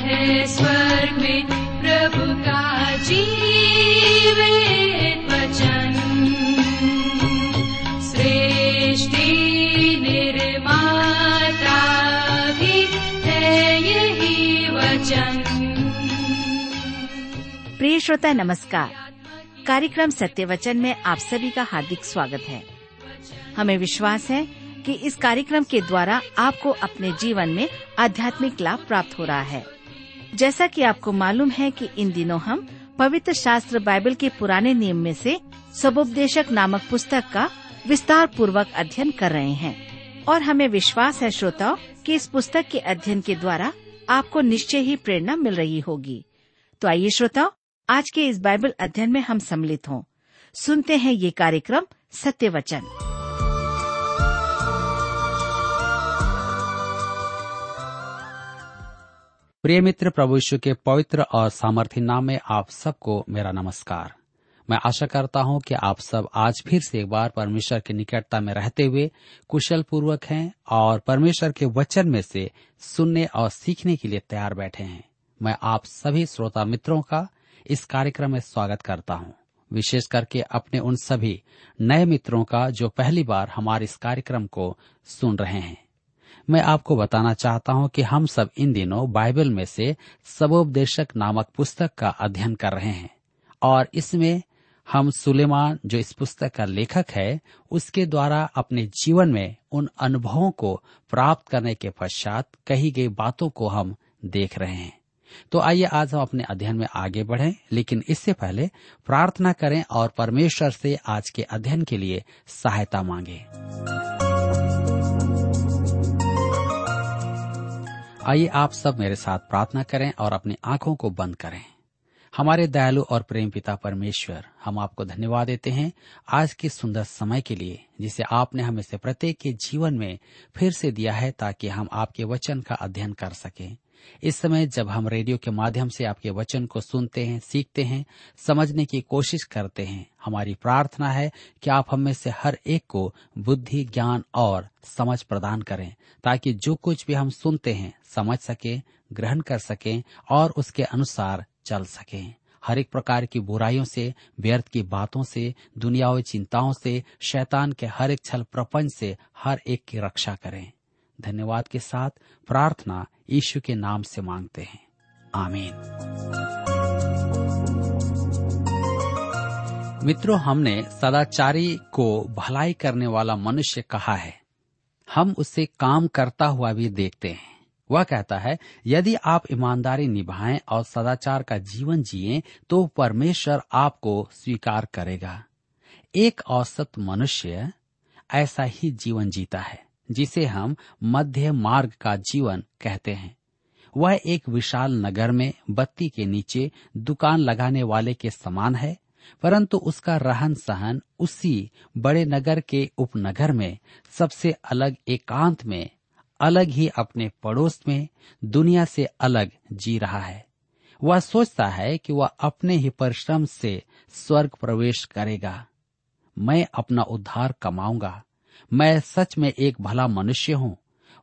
है स्वर्ग में प्रभु का वचन। सृष्टि निर्माता भी है यही वचन। प्रिय श्रोता, नमस्कार। कार्यक्रम सत्य वचन में आप सभी का हार्दिक स्वागत है। हमें विश्वास है कि इस कार्यक्रम के द्वारा आपको अपने जीवन में आध्यात्मिक लाभ प्राप्त हो रहा है। जैसा कि आपको मालूम है कि इन दिनों हम पवित्र शास्त्र बाइबल के पुराने नियम में से सबोपदेशक नामक पुस्तक का विस्तार पूर्वक अध्ययन कर रहे हैं। और हमें विश्वास है, श्रोताओं, कि इस पुस्तक के अध्ययन के द्वारा आपको निश्चय ही प्रेरणा मिल रही होगी। तो आइए, श्रोताओं, आज के इस बाइबल अध्ययन में हम सम्मिलित हों। सुनते हैं ये कार्यक्रम सत्य वचन। प्रिय मित्र, प्रभु यीशु के पवित्र और सामर्थ्य नाम में आप सबको मेरा नमस्कार। मैं आशा करता हूँ कि आप सब आज फिर से एक बार परमेश्वर की निकटता में रहते हुए कुशल पूर्वक हैं और परमेश्वर के वचन में से सुनने और सीखने के लिए तैयार बैठे हैं। मैं आप सभी श्रोता मित्रों का इस कार्यक्रम में स्वागत करता हूँ। विशेष करके अपने उन सभी नए मित्रों का जो पहली बार हमारे इस कार्यक्रम को सुन रहे हैं। मैं आपको बताना चाहता हूँ कि हम सब इन दिनों बाइबल में से सबोपदेशक नामक पुस्तक का अध्ययन कर रहे हैं। और इसमें हम सुलेमान, जो इस पुस्तक का लेखक है, उसके द्वारा अपने जीवन में उन अनुभवों को प्राप्त करने के पश्चात कही गई बातों को हम देख रहे हैं। तो आइए आज हम अपने अध्ययन में आगे बढ़ें, लेकिन इससे पहले प्रार्थना करें और परमेश्वर से आज के अध्ययन के लिए सहायता मांगे। आइए आप सब मेरे साथ प्रार्थना करें और अपनी आँखों को बंद करें। हमारे दयालु और प्रेम पिता परमेश्वर, हम आपको धन्यवाद देते हैं आज के सुंदर समय के लिए, जिसे आपने हमें से प्रत्येक के जीवन में फिर से दिया है ताकि हम आपके वचन का अध्ययन कर सकें। इस समय जब हम रेडियो के माध्यम से आपके वचन को सुनते हैं, सीखते हैं, समझने की कोशिश करते हैं, हमारी प्रार्थना है कि आप हमें से हर एक को बुद्धि, ज्ञान और समझ प्रदान करें, ताकि जो कुछ भी हम सुनते हैं, समझ सके, ग्रहण कर सकें और उसके अनुसार चल सकें। हर एक प्रकार की बुराइयों से, व्यर्थ की बातों से दुनियावी चिंताओं से, शैतान के हर एक छल प्रपंच से हर एक की रक्षा करें। धन्यवाद के साथ प्रार्थना यीशु के नाम से मांगते हैं। आमीन। मित्रों, हमने सदाचारी को भलाई करने वाला मनुष्य कहा है। हम उसे काम करता हुआ भी देखते हैं। वह कहता है, यदि आप ईमानदारी निभाएँ और सदाचार का जीवन जिए तो परमेश्वर आपको स्वीकार करेगा। एक औसत मनुष्य ऐसा ही जीवन जीता है। जिसे हम मध्य मार्ग का जीवन कहते हैं। वह एक विशाल नगर में बत्ती के नीचे दुकान लगाने वाले के समान है, परंतु उसका रहन सहन उसी बड़े नगर के उपनगर में सबसे अलग एकांत में, अलग ही अपने पड़ोस में दुनिया से अलग जी रहा है। वह सोचता है कि वह अपने ही परिश्रम से स्वर्ग प्रवेश करेगा। मैं अपना उद्धार कमाऊँगा। मैं सच में एक भला मनुष्य हूँ।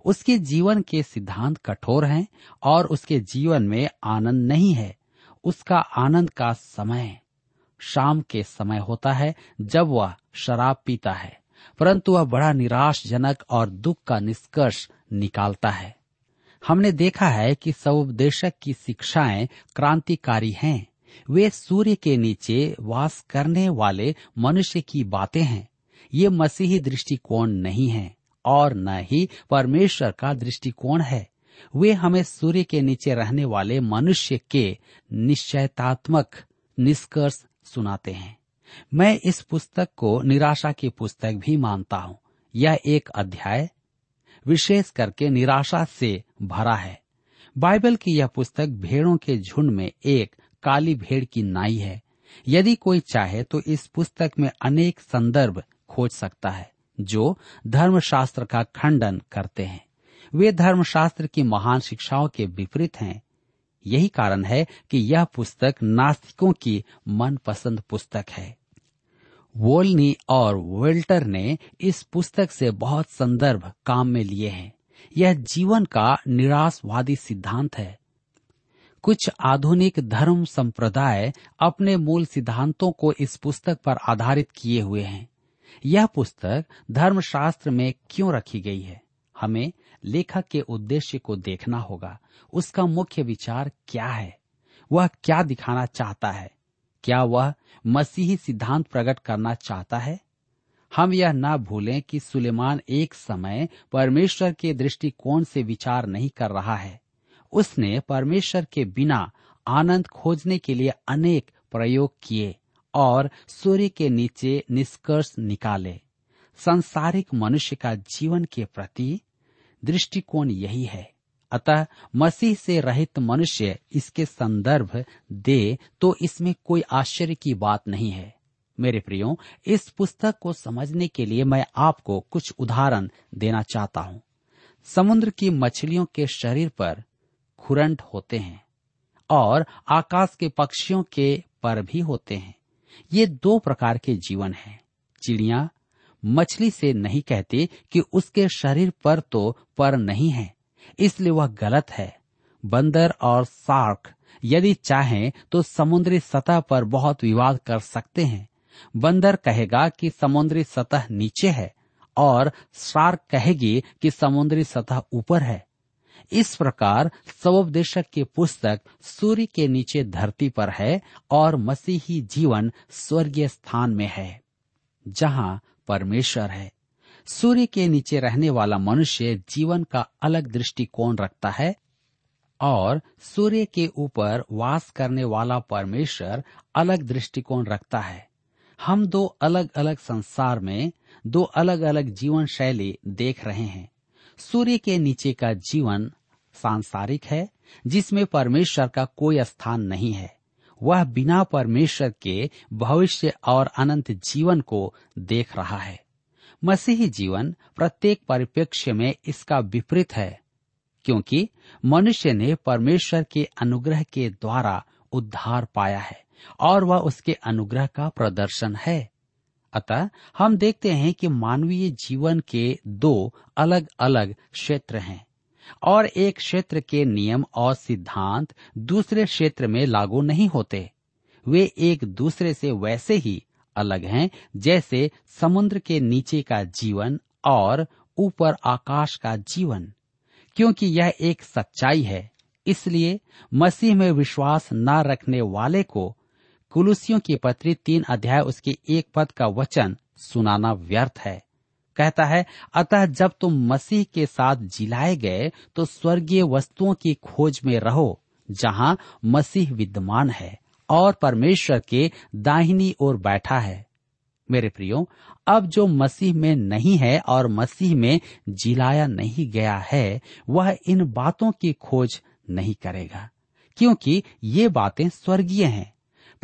उसके जीवन के सिद्धांत कठोर हैं और उसके जीवन में आनंद नहीं है। उसका आनंद का समय, शाम के समय होता है जब वह शराब पीता है, परंतु वह बड़ा निराशजनक और दुख का निष्कर्ष निकालता है। हमने देखा है कि सवोपदेशक की शिक्षाएँ क्रांतिकारी हैं। वे सूर्य के नीचे वास करने वाले मनुष्य की बातें हैं। ये मसीही दृष्टिकोण नहीं है और न ही परमेश्वर का दृष्टिकोण है। वे हमें सूर्य के नीचे रहने वाले मनुष्य के निश्चयतात्मक निष्कर्ष सुनाते हैं। मैं इस पुस्तक को निराशा की पुस्तक भी मानता हूँ। यह एक अध्याय विशेष करके निराशा से भरा है। बाइबल की यह पुस्तक भेड़ों के झुंड में एक काली भेड़ की नाई है। यदि कोई चाहे तो इस पुस्तक में अनेक संदर्भ खोज सकता है, जो धर्मशास्त्र का खंडन करते हैं। वे धर्मशास्त्र की महान शिक्षाओं के विपरीत हैं। यही कारण है कि यह पुस्तक नास्तिकों की मनपसंद पुस्तक है। वोलनी और वेल्टर ने इस पुस्तक से बहुत संदर्भ काम में लिए हैं। यह जीवन का निराशवादी सिद्धांत है। कुछ आधुनिक धर्म संप्रदाय अपने मूल सिद्धांतों को इस पुस्तक पर आधारित किए हुए हैं। यह पुस्तक धर्मशास्त्र में क्यों रखी गई है? हमें लेखक के उद्देश्य को देखना होगा। उसका मुख्य विचार क्या है? वह क्या दिखाना चाहता है? क्या वह मसीही सिद्धांत प्रकट करना चाहता है? हम यह ना भूलें कि सुलेमान एक समय परमेश्वर के दृष्टिकोण से विचार नहीं कर रहा है। उसने परमेश्वर के बिना आनंद खोजने के लिए अनेक प्रयोग किए। और सूर्य के नीचे निष्कर्ष निकाले। संसारिक मनुष्य का जीवन के प्रति दृष्टिकोण यही है। अतः मसीह से रहित मनुष्य इसके संदर्भ दे तो इसमें कोई आश्चर्य की बात नहीं है। मेरे प्रियो, इस पुस्तक को समझने के लिए मैं आपको कुछ उदाहरण देना चाहता हूँ। समुद्र की मछलियों के शरीर पर खुरंट होते हैं और आकाश के पक्षियों के पर भी होते हैं। ये दो प्रकार के जीवन हैं। चिड़िया मछली से नहीं कहती कि उसके शरीर पर तो पर नहीं है, इसलिए वह गलत है। बंदर और सार्क यदि चाहें तो समुद्री सतह पर बहुत विवाद कर सकते हैं। बंदर कहेगा कि समुद्री सतह नीचे है और शार्क कहेगी कि समुद्री सतह ऊपर है। इस प्रकार सवोपदेशक की पुस्तक सूर्य के नीचे धरती पर है और मसीही जीवन स्वर्गीय स्थान में है, जहाँ परमेश्वर है। सूर्य के नीचे रहने वाला मनुष्य जीवन का अलग दृष्टिकोण रखता है और सूर्य के ऊपर वास करने वाला परमेश्वर अलग दृष्टिकोण रखता है। हम दो अलग अलग संसार में दो अलग अलग जीवन शैली देख रहे हैं। सूर्य के नीचे का जीवन सांसारिक है, जिसमें परमेश्वर का कोई स्थान नहीं है। वह बिना परमेश्वर के भविष्य और अनंत जीवन को देख रहा है। मसीही जीवन प्रत्येक परिप्रेक्ष्य में इसका विपरीत है, क्योंकि मनुष्य ने परमेश्वर के अनुग्रह के द्वारा उद्धार पाया है, और वह उसके अनुग्रह का प्रदर्शन है। अतः हम देखते हैं कि मानवीय जीवन के दो अलग अलग क्षेत्र हैं और एक क्षेत्र के नियम और सिद्धांत दूसरे क्षेत्र में लागू नहीं होते। वे एक दूसरे से वैसे ही अलग हैं, जैसे समुद्र के नीचे का जीवन और ऊपर आकाश का जीवन। क्योंकि यह एक सच्चाई है, इसलिए मसीह में विश्वास न रखने वाले को कुलुसियों की पत्री तीन अध्याय उसके एक पद का वचन सुनाना व्यर्थ है। कहता है, अतः जब तुम मसीह के साथ जिलाए गए तो स्वर्गीय वस्तुओं की खोज में रहो, जहाँ मसीह विद्यमान है और परमेश्वर के दाहिनी ओर बैठा है। मेरे प्रियो, अब जो मसीह में नहीं है और मसीह में जिलाया नहीं गया है, वह इन बातों की खोज नहीं करेगा, क्योंकि ये बातें स्वर्गीय हैं।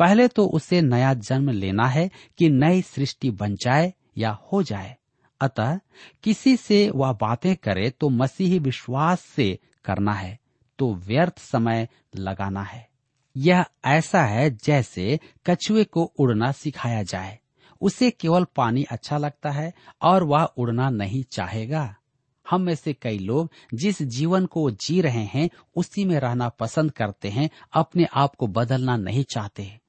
पहले तो उसे नया जन्म लेना है कि नई सृष्टि बन जाए या हो जाए। अतः किसी से वह बातें करे तो मसीही विश्वास से करना है तो व्यर्थ समय लगाना है। यह ऐसा है जैसे कछुए को उड़ना सिखाया जाए। उसे केवल पानी अच्छा लगता है और वह उड़ना नहीं चाहेगा। हम में से कई लोग जिस जीवन को जी रहे हैं, उसी में रहना पसंद करते हैं, अपने आप को बदलना नहीं चाहते।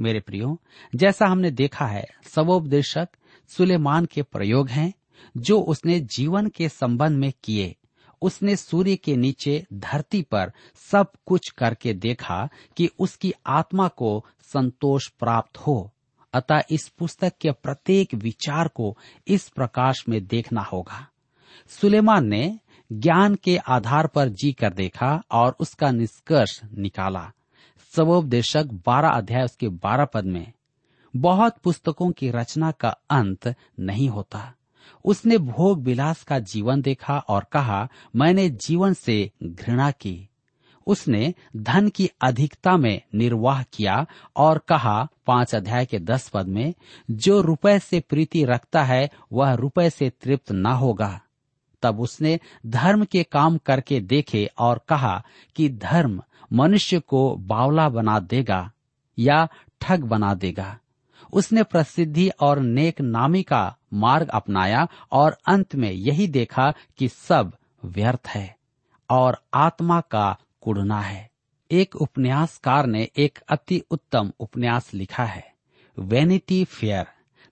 मेरे प्रियो, जैसा हमने देखा है सवोपदेशक सुलेमान के प्रयोग हैं, जो उसने जीवन के संबंध में किए। उसने सूर्य के नीचे धरती पर सब कुछ करके देखा कि उसकी आत्मा को संतोष प्राप्त हो। अतः इस पुस्तक के प्रत्येक विचार को इस प्रकाश में देखना होगा। सुलेमान ने ज्ञान के आधार पर जी कर देखा और उसका निष्कर्ष निकाला। सबोपदेशक बारह अध्याय उसके बारह पद में, बहुत पुस्तकों की रचना का अंत नहीं होता। उसने भोग विलास का जीवन देखा और कहा, मैंने जीवन से घृणा की। उसने धन की अधिकता में निर्वाह किया और कहा, पाँच अध्याय के दस पद में, जो रुपए से प्रीति रखता है, वह रुपए से तृप्त न होगा। तब उसने धर्म के काम करके देखे और कहा कि धर्म मनुष्य को बावला बना देगा या ठग बना देगा। उसने प्रसिद्धि और नेक नामी का मार्ग अपनाया और अंत में यही देखा कि सब व्यर्थ है और आत्मा का कुड़ना है। एक उपन्यासकार ने एक अति उत्तम उपन्यास लिखा है, वेनिटी फेयर,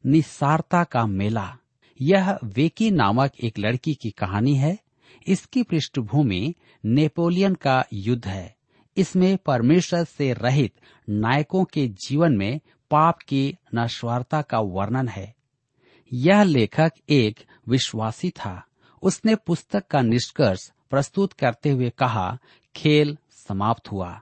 निस्सारता का मेला। यह वेकी नामक एक लड़की की कहानी है। इसकी पृष्ठभूमि नेपोलियन का युद्ध है। इसमें परमेश्वर से रहित नायकों के जीवन में पाप की नश्वारता का वर्णन है। यह लेखक एक विश्वासी था। उसने पुस्तक का निष्कर्ष प्रस्तुत करते हुए कहा, खेल समाप्त हुआ।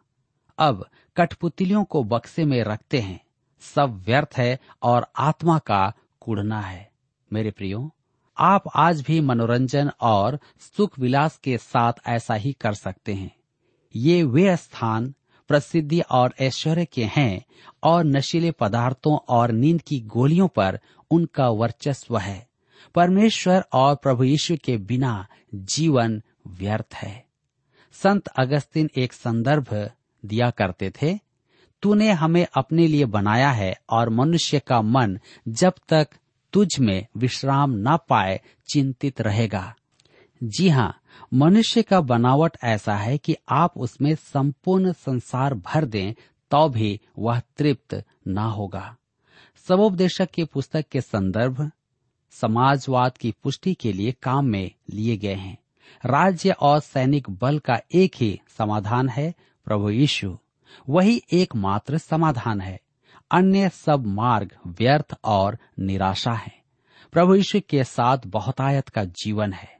अब कठपुतलियों को बक्से में रखते हैं। सब व्यर्थ है और आत्मा का कुड़ना है। मेरे प्रियो, आप आज भी मनोरंजन और सुख विलास के साथ ऐसा ही कर सकते हैं। ये वे स्थान प्रसिद्धि और ऐश्वर्य के हैं और नशीले पदार्थों और नींद की गोलियों पर उनका वर्चस्व है। परमेश्वर और प्रभु यीशु के बिना जीवन व्यर्थ है। संत अगस्तिन एक संदर्भ दिया करते थे, तूने हमें अपने लिए बनाया है और मनुष्य का मन जब तक तुझ में विश्राम न पाए चिंतित रहेगा। जी हाँ मनुष्य का बनावट ऐसा है कि आप उसमें संपूर्ण संसार भर दें तो भी वह तृप्त न होगा। सबोपदेशक की पुस्तक के संदर्भ समाजवाद की पुष्टि के लिए काम में लिए गए हैं। राज्य और सैनिक बल का एक ही समाधान है, प्रभु यीशु। वही एकमात्र समाधान है। अन्य सब मार्ग व्यर्थ और निराशा है। प्रभु यीशु के साथ बहुतायत का जीवन है।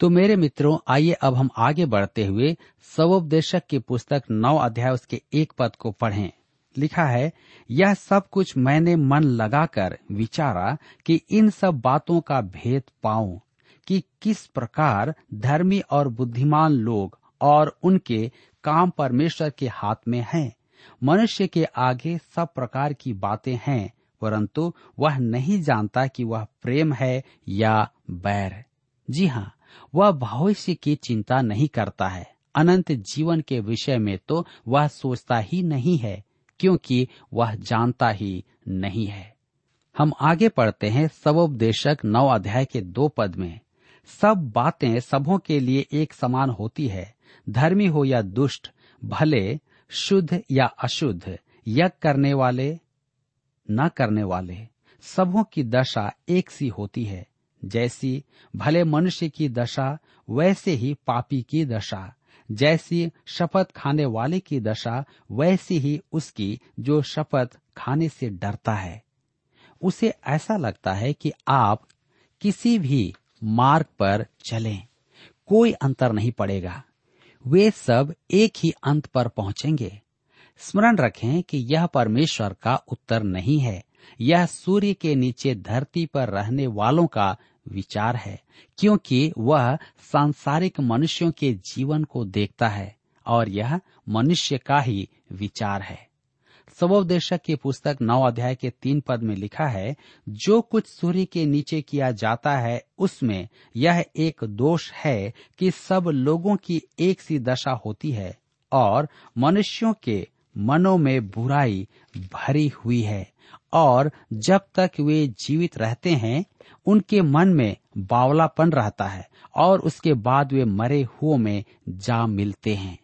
तो मेरे मित्रों, आइए अब हम आगे बढ़ते हुए सवोपदेशक की पुस्तक नौ अध्याय उसके एक पद को पढ़ें। लिखा है, यह सब कुछ मैंने मन लगाकर विचारा कि इन सब बातों का भेद पाऊँ, कि किस प्रकार धर्मी और बुद्धिमान लोग और उनके काम परमेश्वर के हाथ में हैं। मनुष्य के आगे सब प्रकार की बातें हैं, परंतु वह नहीं जानता कि वह प्रेम है या बैर। जी हाँ वह भविष्य की चिंता नहीं करता है। अनंत जीवन के विषय में तो वह सोचता ही नहीं है, क्योंकि वह जानता ही नहीं है। हम आगे पढ़ते हैं सबोपदेशक नौ अध्याय के दो पद में। सब बातें सबों के लिए एक समान होती है, धर्मी हो या दुष्ट, भले, शुद्ध या अशुद्ध, यज्ञ करने वाले, न करने वाले, सबों की दशा एक सी होती है। जैसी भले मनुष्य की दशा, वैसे ही पापी की दशा। जैसी शपथ खाने वाले की दशा, वैसी ही उसकी जो शपथ खाने से डरता है। उसे ऐसा लगता है कि आप किसी भी मार्ग पर चलें, कोई अंतर नहीं पड़ेगा। वे सब एक ही अंत पर पहुँचेंगे। स्मरण रखें कि यह परमेश्वर का उत्तर नहीं है। यह सूर्य के नीचे धरती पर रहने वालों का विचार है, क्योंकि वह सांसारिक मनुष्यों के जीवन को देखता है, और यह मनुष्य का ही विचार है। सबोपदेशक की पुस्तक नौ अध्याय के तीन पद में लिखा है, जो कुछ सूर्य के नीचे किया जाता है, उसमें यह एक दोष है कि सब लोगों की एक सी दशा होती है, और मनुष्यों के मनों में बुराई भरी हुई है। और जब तक वे जीवित रहते हैं, उनके मन में बावलापन रहता है और उसके बाद वे मरे हुओं में जा मिलते हैं।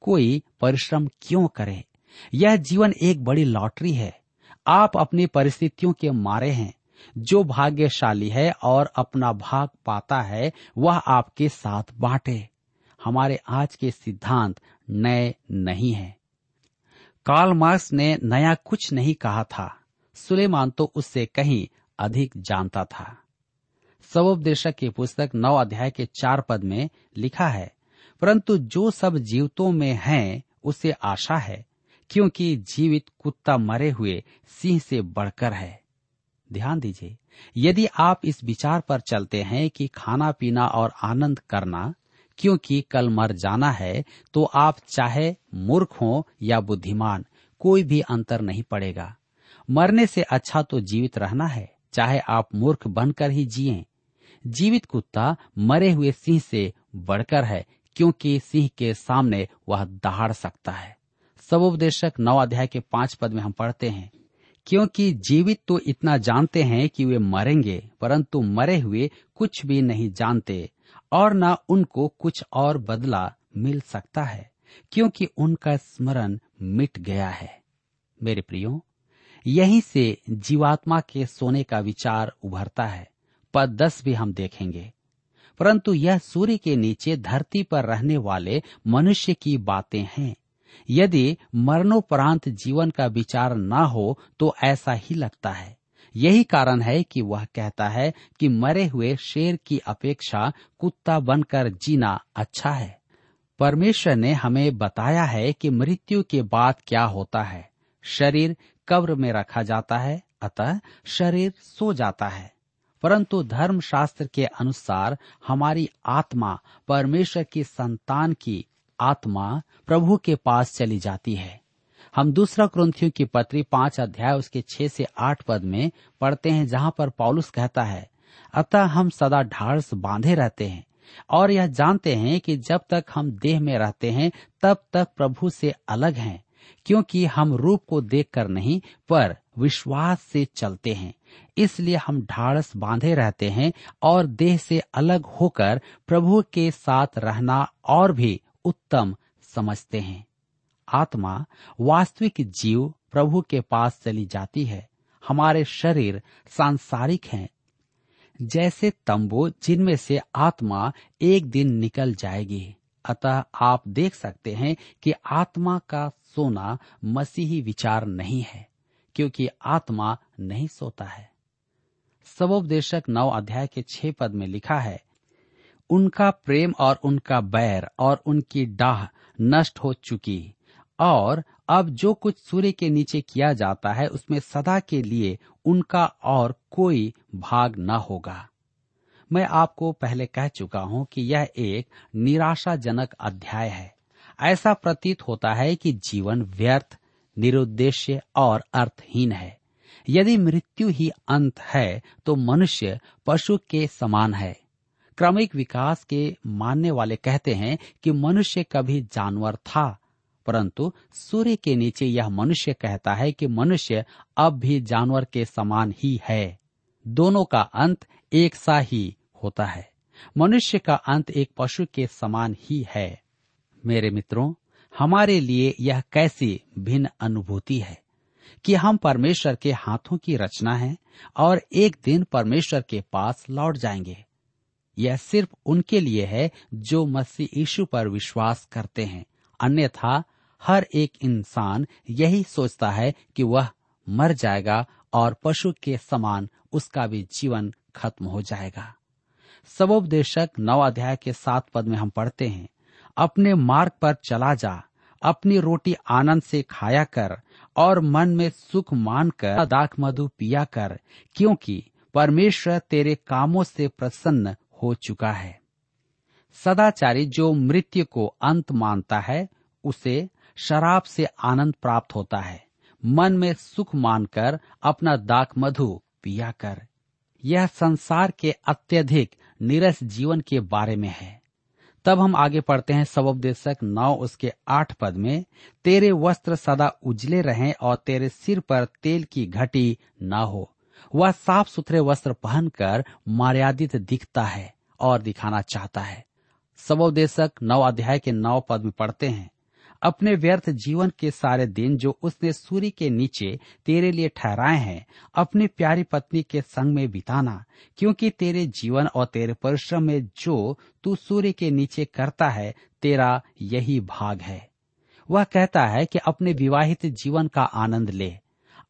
कोई परिश्रम क्यों करे? यह जीवन एक बड़ी लॉटरी है। आप अपनी परिस्थितियों के मारे हैं। जो भाग्यशाली है और अपना भाग पाता है, वह आपके साथ बांटे। हमारे आज के सिद्धांत नए नहीं है। कार्ल मार्क्स ने नया कुछ नहीं कहा था। सुलेमान तो उससे कहीं अधिक जानता था। सबोपदेशक की पुस्तक नौ अध्याय के चार पद में लिखा है, परंतु जो सब जीवतों में हैं, उसे आशा है, क्योंकि जीवित कुत्ता मरे हुए सिंह से बढ़कर है। ध्यान दीजिए, यदि आप इस विचार पर चलते हैं कि खाना पीना और आनंद करना, क्योंकि कल मर जाना है तो आप चाहे मूर्ख हो या बुद्धिमान, कोई भी अंतर नहीं पड़ेगा। मरने से अच्छा तो जीवित रहना है, चाहे आप मूर्ख बनकर ही जिए। जीवित कुत्ता मरे हुए सिंह से बढ़कर है, क्योंकि सिंह के सामने वह दहाड़ सकता है। सबोपदेशक नौ अध्याय के पाँच पद में हम पढ़ते हैं, क्योंकि जीवित तो इतना जानते हैं कि वे मरेंगे, परंतु मरे हुए कुछ भी नहीं जानते, और न उनको कुछ और बदला मिल सकता है, क्योंकि उनका स्मरण मिट गया है। मेरे प्रियो यहीं से जीवात्मा के सोने का विचार उभरता है। पद दस भी हम देखेंगे। परंतु यह सूर्य के नीचे धरती पर रहने वाले मनुष्य की बातें हैं। यदि मरणोपरांत जीवन का विचार न हो तो ऐसा ही लगता है। यही कारण है कि वह कहता है कि मरे हुए शेर की अपेक्षा कुत्ता बनकर जीना अच्छा है। परमेश्वर ने हमें बताया है कि मृत्यु के बाद क्या होता है। शरीर कब्र में रखा जाता है, अतः शरीर सो जाता है। परंतु धर्म शास्त्र के अनुसार हमारी आत्मा परमेश्वर की संतान की आत्मा प्रभु के पास चली जाती है। हम दूसरा क्रंथियों की पत्री पाँच अध्याय उसके छह से आठ पद में पढ़ते हैं, जहाँ पर पॉलुस कहता है, अतः हम सदा ढाढ़स बांधे रहते हैं, और यह जानते हैं कि जब तक हम देह में रहते हैं, तब तक प्रभु से अलग हैं। क्योंकि हम रूप को देखकर नहीं, पर विश्वास से चलते हैं। इसलिए हम ढाड़स बांधे रहते हैं और देह से अलग होकर प्रभु के साथ रहना और भी उत्तम समझते हैं। आत्मा वास्तविक जीव प्रभु के पास चली जाती है। हमारे शरीर सांसारिक हैं। जैसे तंबू जिनमें से आत्मा एक दिन निकल जाएगी। अतः आप देख सकते हैं कि आत्मा का सोना मसीही विचार नहीं है, क्योंकि आत्मा नहीं सोता है। सबोपदेशक नौ अध्याय के छह पद में लिखा है, उनका प्रेम और उनका बैर और उनकी डाह नष्ट हो चुकी, और अब जो कुछ सूर्य के नीचे किया जाता है, उसमें सदा के लिए उनका और कोई भाग न होगा। मैं आपको पहले कह चुका हूँ कि यह एक निराशाजनक अध्याय है। ऐसा प्रतीत होता है कि जीवन व्यर्थ, निरुद्देश्य और अर्थहीन है। यदि मृत्यु ही अंत है तो मनुष्य पशु के समान है। क्रमिक विकास के मानने वाले कहते हैं कि मनुष्य कभी जानवर था, परंतु सूर्य के नीचे यह मनुष्य कहता है कि मनुष्य अब भी जानवर के समान ही है। दोनों का अंत एक सा ही होता है। मनुष्य का अंत एक पशु के समान ही है। मेरे मित्रों, हमारे लिए यह कैसी भिन्न अनुभूति है कि हम परमेश्वर के हाथों की रचना है और एक दिन परमेश्वर के पास लौट जाएँगे। यह सिर्फ़ उनके लिए है जो मसीह यीशु पर विश्वास करते हैं। अन्यथा, हर एक इंसान यही सोचता है कि वह मर जाएगा और पशु के समान उसका भी जीवन खत्म हो जाएगा। सबोपदेशक नौ अध्याय के सात पद में हम पढ़ते हैं, अपने मार्ग पर चला जा, अपनी रोटी आनंद से खाया कर और मन में सुख मान कर दाख मधु पिया कर, क्योंकि परमेश्वर तेरे कामों से प्रसन्न हो चुका है। सदाचारी जो मृत्यु को अंत मानता है, उसे शराब से आनंद प्राप्त होता है। मन में सुख मानकर अपना दाक मधु पिया कर। यह संसार के अत्यधिक निरस जीवन के बारे में है। तब हम आगे पढ़ते हैं सबोपदेशक नौ उसके आठ पद में, तेरे वस्त्र सदा उजले रहें और तेरे सिर पर तेल की घटी न हो। वह साफ़ सुथरे वस्त्र पहनकर मर्यादित दिखता है और दिखाना चाहता है। सबोपदेशक नौ अध्याय के नौ पद में पढ़ते हैं। अपने व्यर्थ जीवन के सारे दिन जो उसने सूर्य के नीचे तेरे लिए ठहराए हैं, अपनी प्यारी पत्नी के संग में बिताना, क्योंकि तेरे जीवन और तेरे परिश्रम में जो तू सूर्य के नीचे करता है, तेरा यही भाग है। वह कहता है कि अपने विवाहित जीवन का आनंद ले।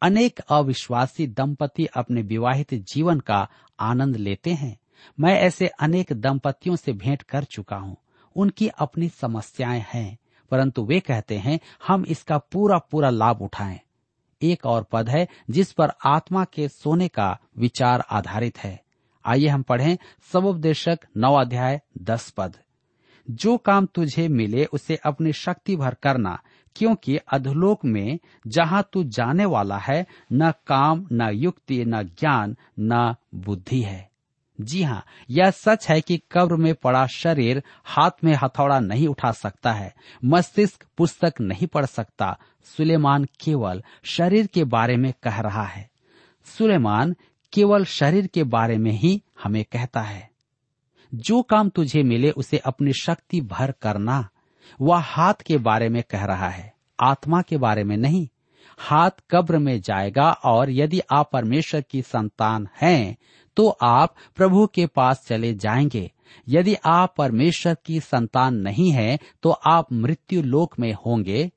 अनेक अविश्वासी दंपति अपने विवाहित जीवन का आनंद लेते हैं। मैं ऐसे अनेक दंपतियों से भेंट कर चुका हूँ। उनकी अपनी समस्याएँ हैं। परंतु वे कहते हैं, हम इसका पूरा पूरा लाभ उठाएँ। एक और पद है, जिस पर आत्मा के सोने का विचार आधारित है। आइए हम पढ़ें सबोपदेशक नौ अध्याय दस पद। जो काम तुझे मिले उसे अपनी शक्ति भर करना, क्योंकि अधलोक में जहाँ तू जाने वाला है, न काम, न युक्ति, न ज्ञान, न बुद्धि है। जी हाँ यह सच है कि कब्र में पड़ा शरीर हाथ में हथौड़ा नहीं उठा सकता है, मस्तिष्क पुस्तक नहीं पढ़ सकता। सुलेमान केवल शरीर के बारे में कह रहा है। सुलेमान केवल शरीर के बारे में ही हमें कहता है। जो काम तुझे मिले उसे अपनी शक्ति भर करना। वह हाथ के बारे में कह रहा है, आत्मा के बारे में नहीं। हाथ कब्र में जाएगा और यदि आप परमेश्वर की संतान हैं तो आप प्रभु के पास चले जाएँगे। यदि आप परमेश्वर की संतान नहीं है तो आप मृत्यु लोक में होंगे।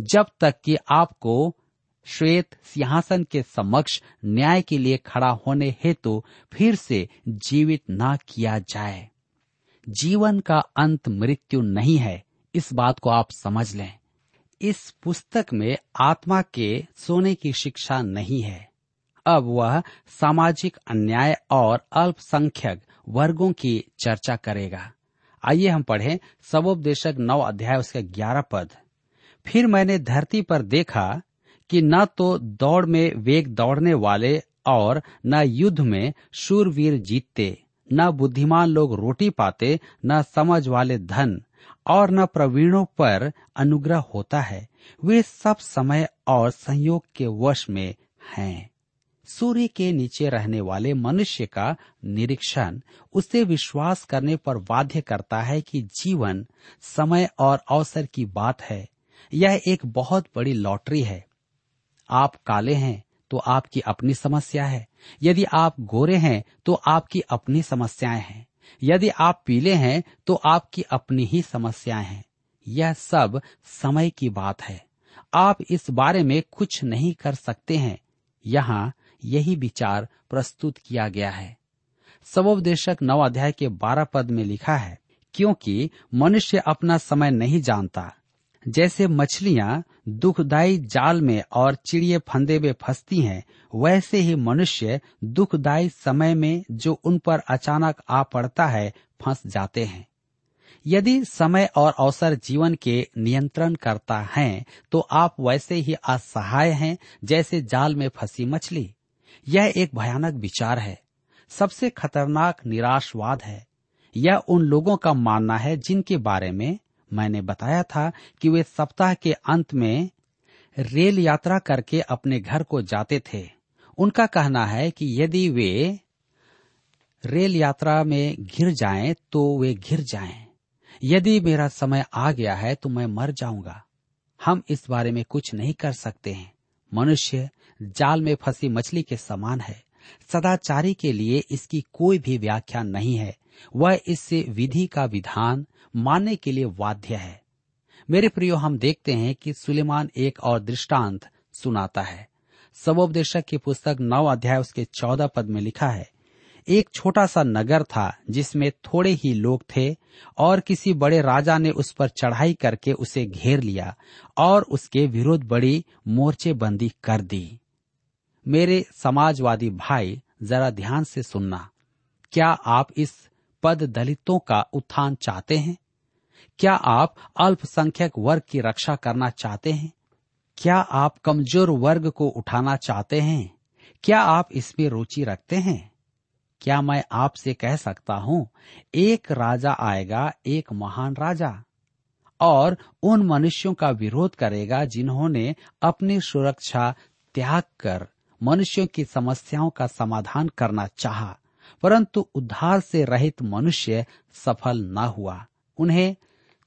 जब तक कि आपको श्वेत सिंहासन के समक्ष न्याय के लिए खड़ा होने हेतु तो फिर से जीवित न किया जाए। जीवन का अंत मृत्यु नहीं है, इस बात को आप समझ लें। इस पुस्तक में आत्मा के सोने की शिक्षा नहीं है। अब वह सामाजिक अन्याय और अल्पसंख्यक वर्गों की चर्चा करेगा। आइए हम पढ़ें सबोपदेशक नौ अध्याय उसके ग्यारह पद। फिर मैंने धरती पर देखा कि न तो दौड़ में वेग दौड़ने वाले और न युद्ध में शूरवीर जीतते, न बुद्धिमान लोग रोटी पाते, न समझ वाले धन और न प्रवीणों पर अनुग्रह होता है। वे सब समय और संयोग के वश में हैं। सूर्य के नीचे रहने वाले मनुष्य का निरीक्षण उसे विश्वास करने पर बाध्य करता है कि जीवन, समय और अवसर की बात है। यह एक बहुत बड़ी लॉटरी है। आप काले हैं तो आपकी अपनी समस्या है। यदि आप गोरे हैं तो आपकी अपनी समस्याएँ हैं। यदि आप पीले हैं तो आपकी अपनी ही समस्याएँ हैं। यह सब समय की बात है। आप इस बारे में कुछ नहीं कर सकते हैं। यहाँ यही विचार प्रस्तुत किया गया है। सबोपदेशक नव अध्याय के बारह पद में लिखा है, क्योंकि मनुष्य अपना समय नहीं जानता। जैसे मछलियाँ दुखदायी जाल में और चिड़िए फंदे में फंसती हैं, वैसे ही मनुष्य दुखदायी समय में जो उन पर अचानक आ पड़ता है, फंस जाते हैं। यदि समय और अवसर जीवन के नियंत्रण करता है तो आप वैसे ही असहाय हैं, जैसे जाल में फंसी मछली। यह एक भयानक विचार है। सबसे खतरनाक निराशवाद है। यह उन लोगों का मानना है जिनके बारे में मैंने बताया था कि वे सप्ताह के अंत में रेल यात्रा करके अपने घर को जाते थे। उनका कहना है कि यदि वे रेल यात्रा में घिर जाएँ तो वे घिर जाएँ। यदि मेरा समय आ गया है तो मैं मर जाऊँगा। हम इस बारे में कुछ नहीं कर सकते हैं। मनुष्य जाल में फंसी मछली के समान है। सदाचारी के लिए इसकी कोई भी व्याख्या नहीं है। वह इससे विधि का विधान मानने के लिए बाध्य है। मेरे प्रियो, हम देखते हैं कि सुलेमान एक और दृष्टांत सुनाता है। सबोपदेशक की पुस्तक नौ अध्याय उसके चौदह पद में लिखा है एक छोटा सा नगर था जिसमें थोड़े ही लोग थे और किसी बड़े राजा ने उस पर चढ़ाई करके उसे घेर लिया और उसके विरोध बड़ी मोर्चेबंदी कर दी। मेरे समाजवादी भाई, जरा ध्यान से सुनना। क्या आप इस पद दलितों का उत्थान चाहते हैं? क्या आप अल्पसंख्यक वर्ग की रक्षा करना चाहते हैं? क्या आप कमज़ोर वर्ग को उठाना चाहते हैं? क्या आप इसमें रुचि रखते हैं? क्या मैं आपसे कह सकता हूँ, एक राजा आएगा, एक महान राजा। और उन मनुष्यों का विरोध करेगा जिन्होंने अपनी सुरक्षा त्याग कर मनुष्यों की समस्याओं का समाधान करना चाहा, परंतु उद्धार से रहित मनुष्य सफल न हुआ। उन्हें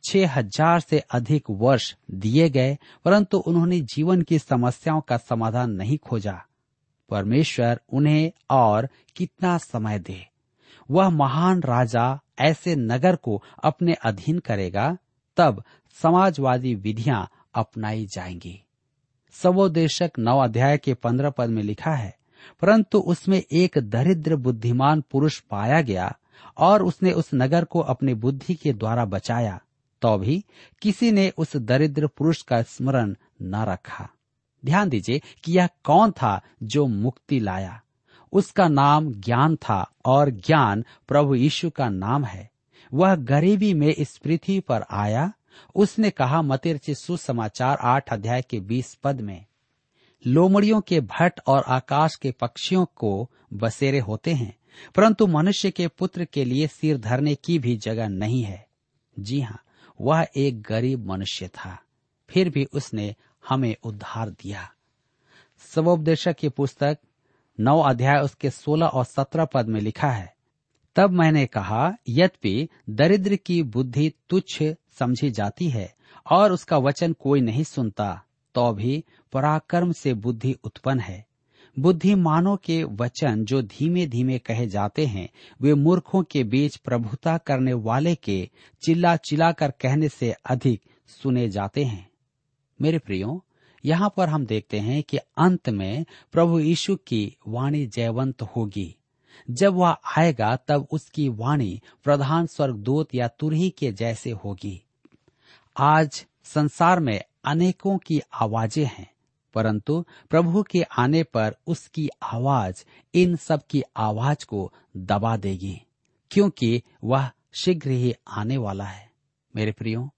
छह हज़ार से अधिक वर्ष दिए गए, परंतु उन्होंने जीवन की समस्याओं का समाधान नहीं खोजा। परमेश्वर उन्हें और कितना समय दे। वह महान राजा ऐसे नगर को अपने अधीन करेगा, तब समाजवादी विधियाँ अपनाई जाएँगी। सबोदेशक नौ अध्याय के पंद्रह पद में लिखा है, परंतु उसमें एक दरिद्र बुद्धिमान पुरुष पाया गया और उसने उस नगर को अपनी बुद्धि के द्वारा बचाया तो भी किसी ने उस दरिद्र पुरुष का स्मरण न रखा। ध्यान दीजिए कि यह कौन था जो मुक्ति लाया। उसका नाम ज्ञान था और ज्ञान प्रभु यीशु का नाम है। वह गरीबी में इस पृथ्वी पर आया। उसने कहा मतिरचित सुसमाचार आठ अध्याय के बीस पद में, लोमड़ियों के भट्ट और आकाश के पक्षियों को बसेरे होते हैं, परंतु मनुष्य के पुत्र के लिए सिर धरने की भी जगह नहीं है। जी हाँ वह एक गरीब मनुष्य था। फिर भी उसने हमें उद्धार दिया। सबोपदेशक की पुस्तक नौ अध्याय उसके सोलह और सत्रह पद में लिखा है, तब मैंने कहा, यद्यपि दरिद्र की बुद्धि तुच्छ समझी जाती है और उसका वचन कोई नहीं सुनता तो भी पराक्रम से बुद्धि उत्पन्न है। बुद्धिमानों के वचन जो धीमे धीमे कहे जाते हैं, वे मूर्खों के बीच प्रभुता करने वाले के चिल्ला चिल्ला कर कहने से अधिक सुने जाते हैं। मेरे प्रियो, यहाँ पर हम देखते हैं कि अंत में प्रभु यीशु की वाणी जयवंत होगी। जब वह आएगा, तब उसकी वाणी प्रधान स्वर्गदूत या तुरही के जैसे होगी। आज संसार में अनेकों की आवाज़ें हैं, परंतु प्रभु के आने पर उसकी आवाज़ इन सब की आवाज़ को दबा देगी, क्योंकि वह शीघ्र ही आने वाला है। मेरे प्रियो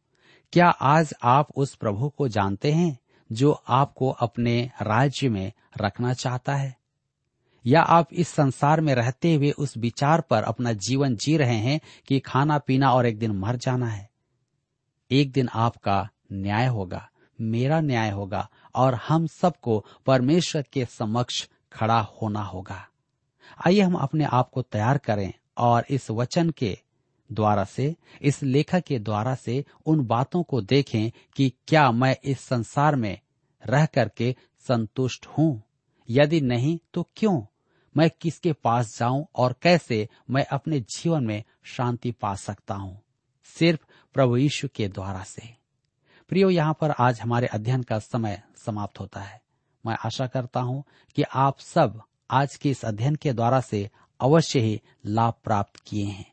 क्या आज आप उस प्रभु को जानते हैं जो आपको अपने राज्य में रखना चाहता है? या आप इस संसार में रहते हुए उस विचार पर अपना जीवन जी रहे हैं कि खाना पीना और एक दिन मर जाना है? एक दिन आपका न्याय होगा, मेरा न्याय होगा, और हम सबको परमेश्वर के समक्ष खड़ा होना होगा। आइए हम अपने आप को तैयार करें और इस वचन के द्वारा से, इस लेखक के द्वारा से उन बातों को देखें कि क्या मैं इस संसार में रह करके संतुष्ट हूँ। यदि नहीं तो क्यों? मैं किसके पास जाऊँ और कैसे मैं अपने जीवन में शांति पा सकता हूँ? सिर्फ़ प्रभु यीशु के द्वारा से। प्रियो, यहाँ पर आज हमारे अध्ययन का समय समाप्त होता है। मैं आशा करता हूँ कि आप सब आज के इस अध्ययन के द्वारा से अवश्य ही लाभ प्राप्त किए हैं।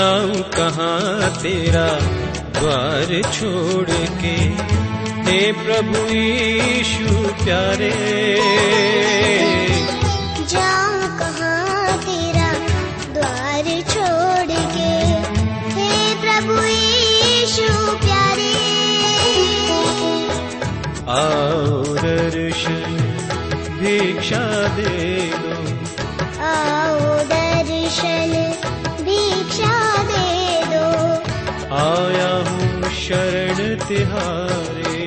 जाऊं कहाँ तेरा द्वार छोड़ के? हे प्रभु यीशु प्यारे। जाऊं कहाँ तेरा द्वार छोड़ के? हे प्रभु यीशु प्यारे। आओ दर्शन भिक्षा दे दो। आओ दर्शन शरण तिहारे।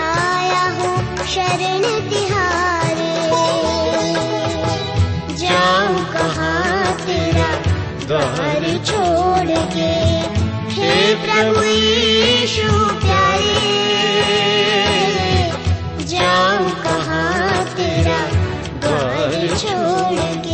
आया हूँ शरण तिहारे। जाऊं कहाँ तेरा द्वार छोड़ के? हे प्रभु यीशु प्यारे जाऊं कहाँ तेरा द्वार छोड़